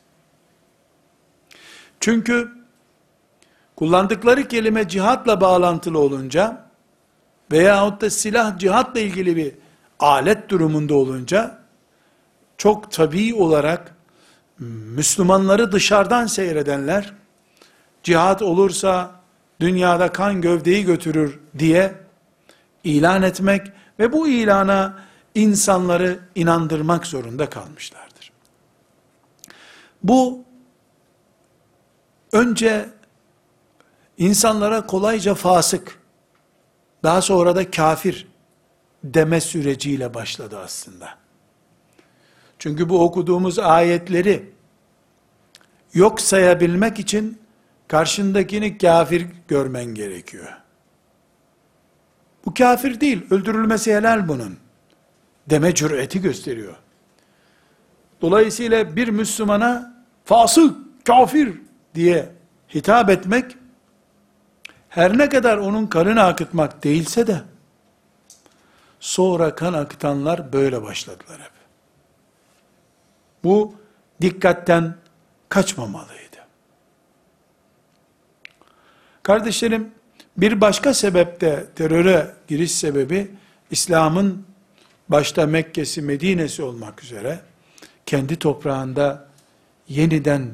Çünkü kullandıkları kelime cihatla bağlantılı olunca veyahut da silah cihatla ilgili bir alet durumunda olunca çok tabii olarak Müslümanları dışarıdan seyredenler cihat olursa dünyada kan gövdeyi götürür diye ilan etmek ve bu ilana insanları inandırmak zorunda kalmışlardır. Bu önce insanlara kolayca fasık, daha sonra da kafir deme süreciyle başladı aslında. Çünkü bu okuduğumuz ayetleri yok sayabilmek için karşındakini kafir görmen gerekiyor. Bu kafir değil, öldürülmesi helal bunun. Deme cüreti gösteriyor. Dolayısıyla bir Müslümana fasık, kafir diye hitap etmek, her ne kadar onun kanını akıtmak değilse de, sonra kan akıtanlar böyle başladılar. Bu dikkatten kaçmamalıydı. Kardeşlerim, bir başka sebepte teröre giriş sebebi, İslam'ın başta Mekke'si, Medine'si olmak üzere, kendi toprağında yeniden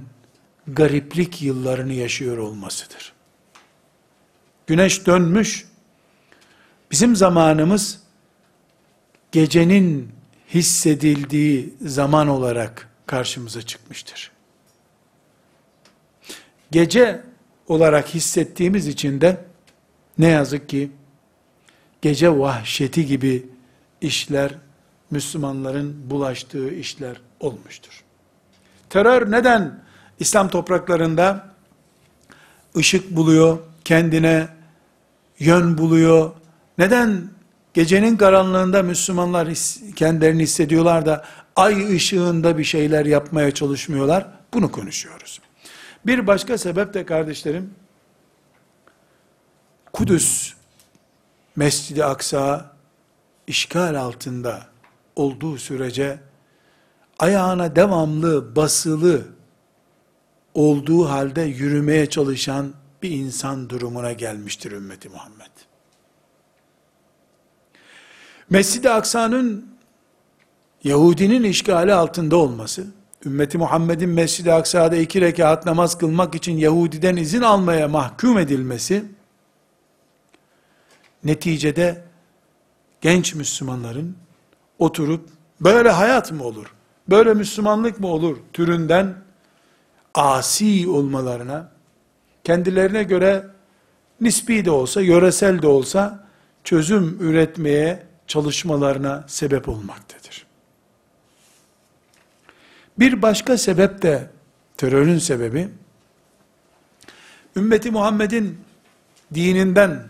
gariplik yıllarını yaşıyor olmasıdır. Güneş dönmüş, bizim zamanımız, gecenin hissedildiği zaman olarak karşımıza çıkmıştır. Gece olarak hissettiğimiz için de ne yazık ki gece vahşeti gibi işler Müslümanların bulaştığı işler olmuştur. Terör neden İslam topraklarında ışık buluyor, kendine yön buluyor? Neden gecenin karanlığında Müslümanlar kendilerini hissediyorlar da ay ışığında bir şeyler yapmaya çalışmıyorlar? Bunu konuşuyoruz. Bir başka sebep de kardeşlerim, Kudüs, Mescid-i Aksa işgal altında olduğu sürece ayağına devamlı basılı olduğu halde yürümeye çalışan bir insan durumuna gelmiştir ümmeti Muhammed. Mescid-i Aksa'nın Yahudinin işgali altında olması, ümmeti Muhammed'in Mescid-i Aksa'da iki rekat namaz kılmak için Yahudi'den izin almaya mahkum edilmesi, neticede genç Müslümanların oturup böyle hayat mı olur, böyle Müslümanlık mı olur? türünden asi olmalarına, kendilerine göre nispi de olsa, yöresel de olsa çözüm üretmeye çalışmalarına sebep olmaktadır. Bir başka sebep de terörün sebebi, ümmeti Muhammed'in dininden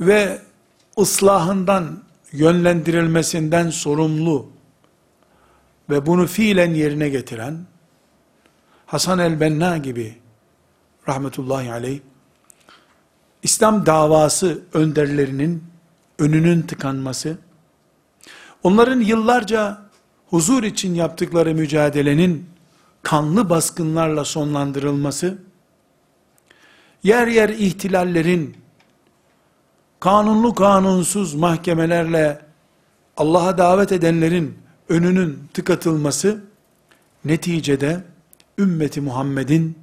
ve ıslahından, yönlendirilmesinden sorumlu ve bunu fiilen yerine getiren Hasan el-Benna gibi rahmetullahi aleyh İslam davası önderlerinin önünün tıkanması, onların yıllarca huzur için yaptıkları mücadelenin kanlı baskınlarla sonlandırılması, yer yer ihtilallerin, kanunlu kanunsuz mahkemelerle Allah'a davet edenlerin önünün tıkatılması, neticede ümmeti Muhammed'in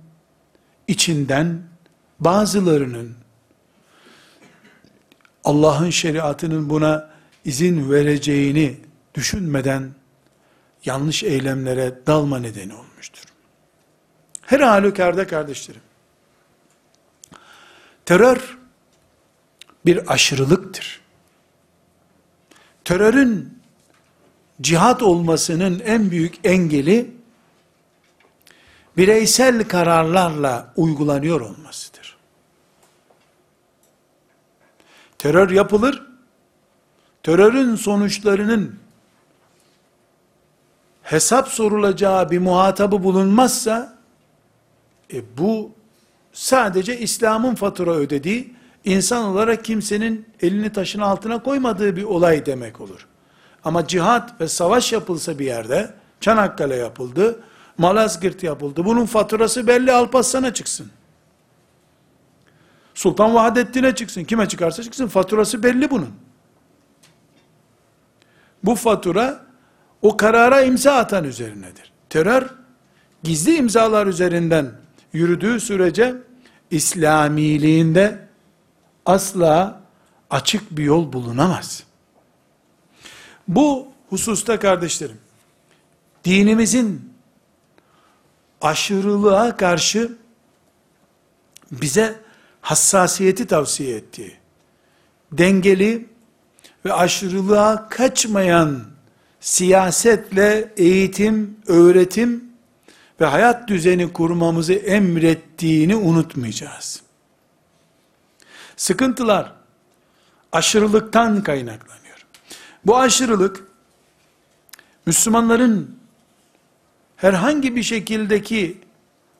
içinden bazılarının Allah'ın şeriatının buna izin vereceğini düşünmeden yanlış eylemlere dalma nedeni olmuştur. Her halükarda kardeşlerim, terör bir aşırılıktır. Terörün cihat olmasının en büyük engeli bireysel kararlarla uygulanıyor olmasıdır. Terör yapılır, terörün sonuçlarının hesap sorulacağı bir muhatabı bulunmazsa, e bu sadece İslam'ın fatura ödediği, insan olarak kimsenin elini taşın altına koymadığı bir olay demek olur. Ama cihat ve savaş yapılsa bir yerde, Çanakkale yapıldı, Malazgirt yapıldı. Bunun faturası belli Alparslan'a çıksın. Sultan Vahdettin'e çıksın. Kime çıkarsa çıksın. Faturası belli bunun. Bu fatura o karara imza atan üzerinedir. Terör gizli imzalar üzerinden yürüdüğü sürece İslamiliğinde asla açık bir yol bulunamaz. Bu hususta kardeşlerim, dinimizin aşırılığa karşı bize hassasiyeti tavsiye ettiği, dengeli, ve aşırılığa kaçmayan siyasetle eğitim, öğretim ve hayat düzeni kurmamızı emrettiğini unutmayacağız. Sıkıntılar aşırılıktan kaynaklanıyor. Bu aşırılık Müslümanların herhangi bir şekildeki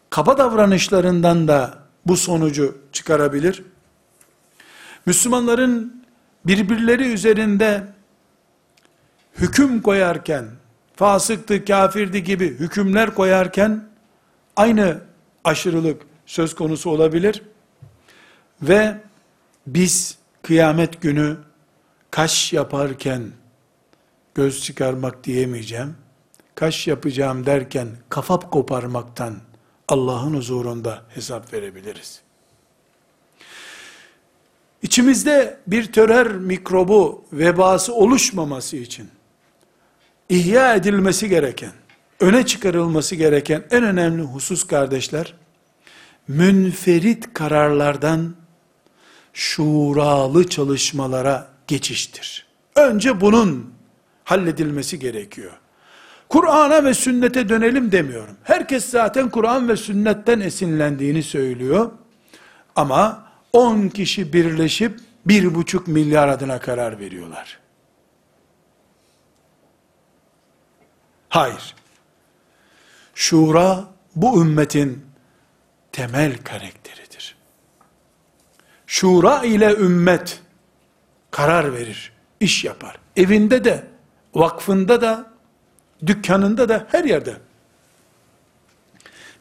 kaba davranışlarından da bu sonucu çıkarabilir. Müslümanların birbirleri üzerinde hüküm koyarken, fasıktı, kafirdi gibi hükümler koyarken, aynı aşırılık söz konusu olabilir. Ve biz kıyamet günü kaş yaparken, göz çıkarmak diyemeyeceğim, kaş yapacağım derken kafap koparmaktan Allah'ın huzurunda hesap verebiliriz. İçimizde bir terör mikrobu vebası oluşmaması için ihya edilmesi gereken, öne çıkarılması gereken en önemli husus kardeşler, münferit kararlardan şuralı çalışmalara geçiştir. Önce bunun halledilmesi gerekiyor. Kur'an'a ve sünnete dönelim demiyorum. Herkes zaten Kur'an ve sünnetten esinlendiğini söylüyor. Ama 10 kişi birleşip bir buçuk milyar adına karar veriyorlar. Hayır. Şura bu ümmetin temel karakteridir. Şura ile ümmet karar verir, iş yapar. Evinde de, vakfında da, dükkanında da, her yerde.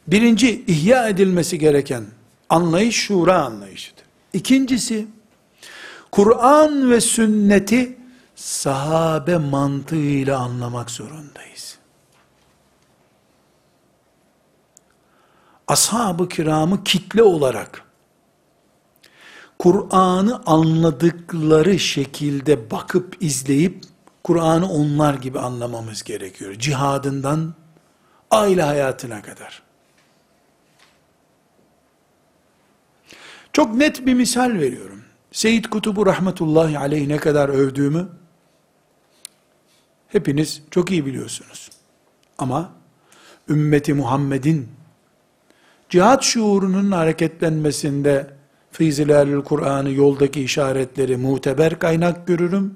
Birinci, ihya edilmesi gereken anlayış şura anlayışıdır. İkincisi, Kur'an ve sünneti sahabe mantığıyla anlamak zorundayız. Ashab-ı kiramı kitle olarak Kur'an'ı anladıkları şekilde bakıp izleyip Kur'an'ı onlar gibi anlamamız gerekiyor. Cihadından aile hayatına kadar. Çok net bir misal veriyorum. Seyyid Kutubu rahmetullahi aleyh ne kadar övdüğümü hepiniz çok iyi biliyorsunuz. Ama ümmeti Muhammed'in cihat şuurunun hareketlenmesinde Fizilalül Kur'an'ı yoldaki işaretleri muteber kaynak görürüm.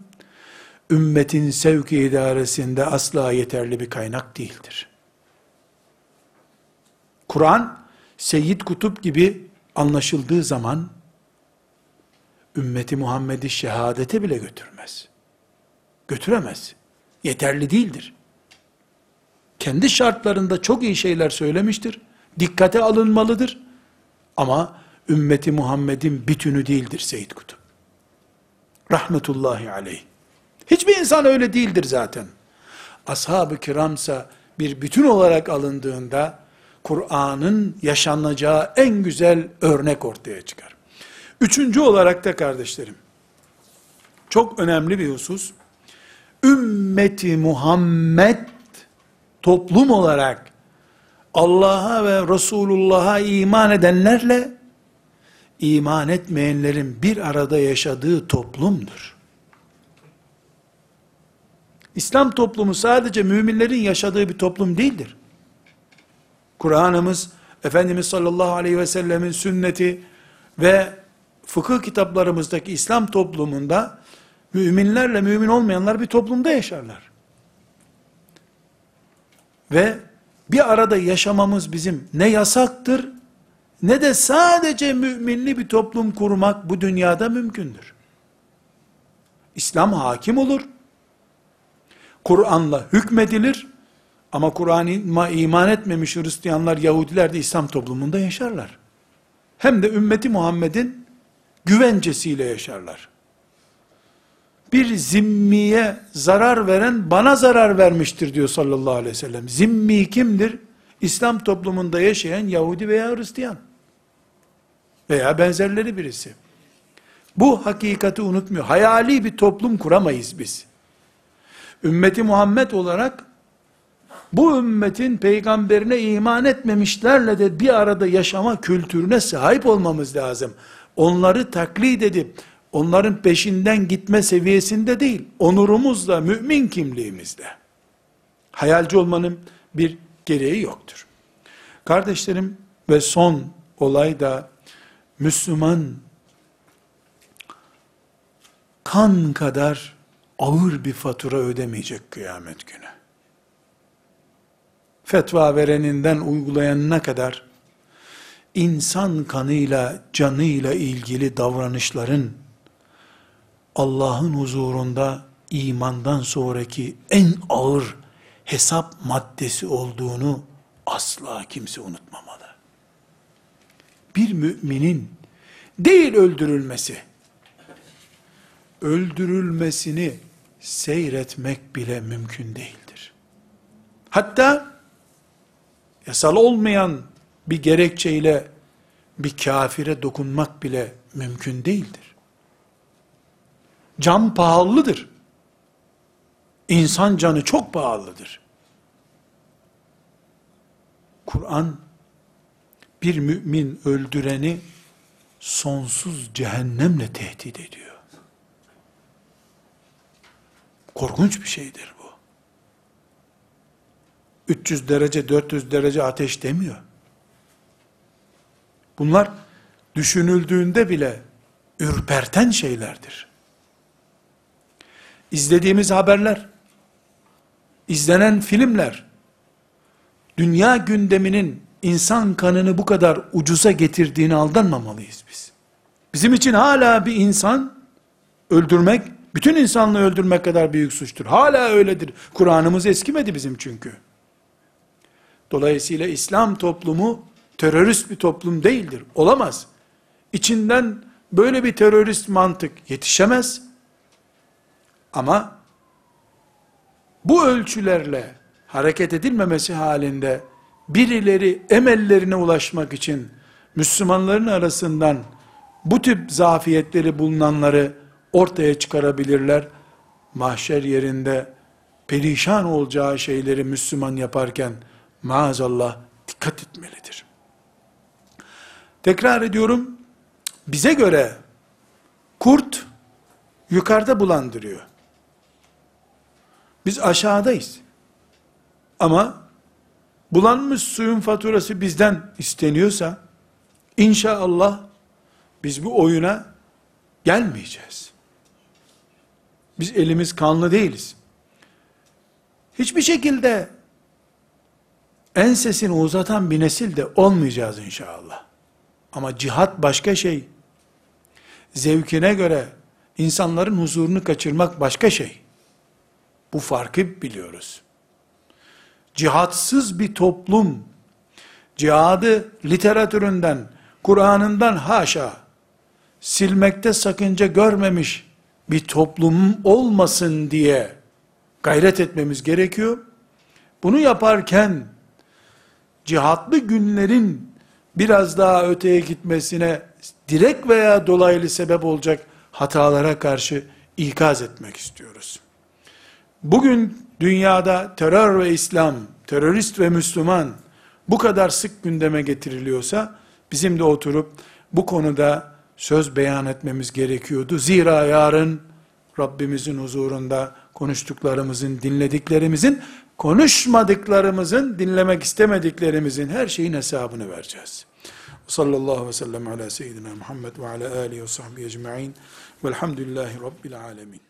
Ümmetin sevki idaresinde asla yeterli bir kaynak değildir. Kur'an, Seyyid Kutup gibi anlaşıldığı zaman, ümmeti Muhammed'i şehadete bile götürmez. Götüremez. Yeterli değildir. Kendi şartlarında çok iyi şeyler söylemiştir. Dikkate alınmalıdır. Ama ümmeti Muhammed'in bütünü değildir Seyyid Kutup. Rahmetullahi aleyh. Hiçbir insan öyle değildir zaten. Ashab-ı kiramsa bir bütün olarak alındığında Kur'an'ın yaşanacağı en güzel örnek ortaya çıkar. Üçüncü olarak da kardeşlerim, çok önemli bir husus, ümmeti Muhammed toplum olarak Allah'a ve Resulullah'a iman edenlerle iman etmeyenlerin bir arada yaşadığı toplumdur. İslam toplumu sadece müminlerin yaşadığı bir toplum değildir. Kur'an'ımız, Efendimiz sallallahu aleyhi ve sellemin sünneti ve fıkıh kitaplarımızdaki İslam toplumunda müminlerle mümin olmayanlar bir toplumda yaşarlar. Ve bir arada yaşamamız bizim ne yasaktır ne de sadece müminli bir toplum kurmak bu dünyada mümkündür. İslam hakim olur. Kur'an'la hükmedilir. Ama Kur'an'a iman etmemiş Hristiyanlar, Yahudiler de İslam toplumunda yaşarlar. Hem de ümmeti Muhammed'in güvencesiyle yaşarlar. Bir zimmiye zarar veren bana zarar vermiştir diyor sallallahu aleyhi ve sellem. Zimmi kimdir? İslam toplumunda yaşayan Yahudi veya Hristiyan. Veya benzerleri birisi. Bu hakikati unutmuyor. Hayali bir toplum kuramayız biz. Ümmeti Muhammed olarak bu ümmetin peygamberine iman etmemişlerle de bir arada yaşama kültürüne sahip olmamız lazım. Onları taklit edip onların peşinden gitme seviyesinde değil, onurumuzla, mümin kimliğimizle. Hayalci olmanın bir gereği yoktur. Kardeşlerim ve son olay da Müslüman kan kadar ağır bir fatura ödemeyecek kıyamet günü. Fetva vereninden uygulayanına kadar insan kanıyla, canıyla ilgili davranışların Allah'ın huzurunda imandan sonraki en ağır hesap maddesi olduğunu asla kimse unutmamalı. Bir müminin değil öldürülmesi, öldürülmesini seyretmek bile mümkün değildir. Hatta yasal olmayan bir gerekçeyle bir kafire dokunmak bile mümkün değildir. Can pahalıdır. İnsan canı çok pahalıdır. Kur'an bir mümin öldüreni sonsuz cehennemle tehdit ediyor. Korkunç bir şeydir bu. 300 derece, 400 derece ateş demiyor. Bunlar düşünüldüğünde bile ürperten şeylerdir. İzlediğimiz haberler, izlenen filmler, dünya gündeminin insan kanını bu kadar ucuza getirdiğini aldanmamalıyız biz. Bizim için hala bir insan öldürmek, bütün insanlığı öldürmek kadar büyük suçtur. Hala öyledir. Kur'an'ımız eskimedi bizim çünkü. Dolayısıyla İslam toplumu terörist bir toplum değildir. Olamaz. İçinden böyle bir terörist mantık yetişemez. Ama bu ölçülerle hareket edilmemesi halinde birileri emellerine ulaşmak için Müslümanların arasından bu tip zafiyetleri bulunanları ortaya çıkarabilirler. Mahşer yerinde perişan olacağı şeyleri Müslüman yaparken maazallah dikkat etmelidir. Tekrar ediyorum, bize göre kurt yukarıda bulandırıyor. Biz aşağıdayız. Ama bulanmış suyun faturası bizden isteniyorsa, inşallah biz bu oyuna gelmeyeceğiz. Biz elimiz kanlı değiliz. Hiçbir şekilde ensesini uzatan bir nesil de olmayacağız inşallah. Ama cihat başka şey. Zevkine göre insanların huzurunu kaçırmak başka şey. Bu farkı biliyoruz. Cihatsız bir toplum, cihadı literatüründen, Kur'an'ından haşa, silmekte sakınca görmemiş bir toplum olmasın diye gayret etmemiz gerekiyor. Bunu yaparken, cihatlı günlerin biraz daha öteye gitmesine direkt veya dolaylı sebep olacak hatalara karşı ikaz etmek istiyoruz. Bugün dünyada terör ve İslam, terörist ve Müslüman bu kadar sık gündeme getiriliyorsa bizim de oturup bu konuda söz beyan etmemiz gerekiyordu. Zira yarın Rabbimizin huzurunda konuştuklarımızın, dinlediklerimizin, konuşmadıklarımızın, dinlemek istemediklerimizin her şeyin hesabını vereceğiz. Sallallahu aleyhi ve sellem ala seyyidina Muhammed ve ala alihi ve sahbihi ecma'in velhamdülillahi rabbil alemin.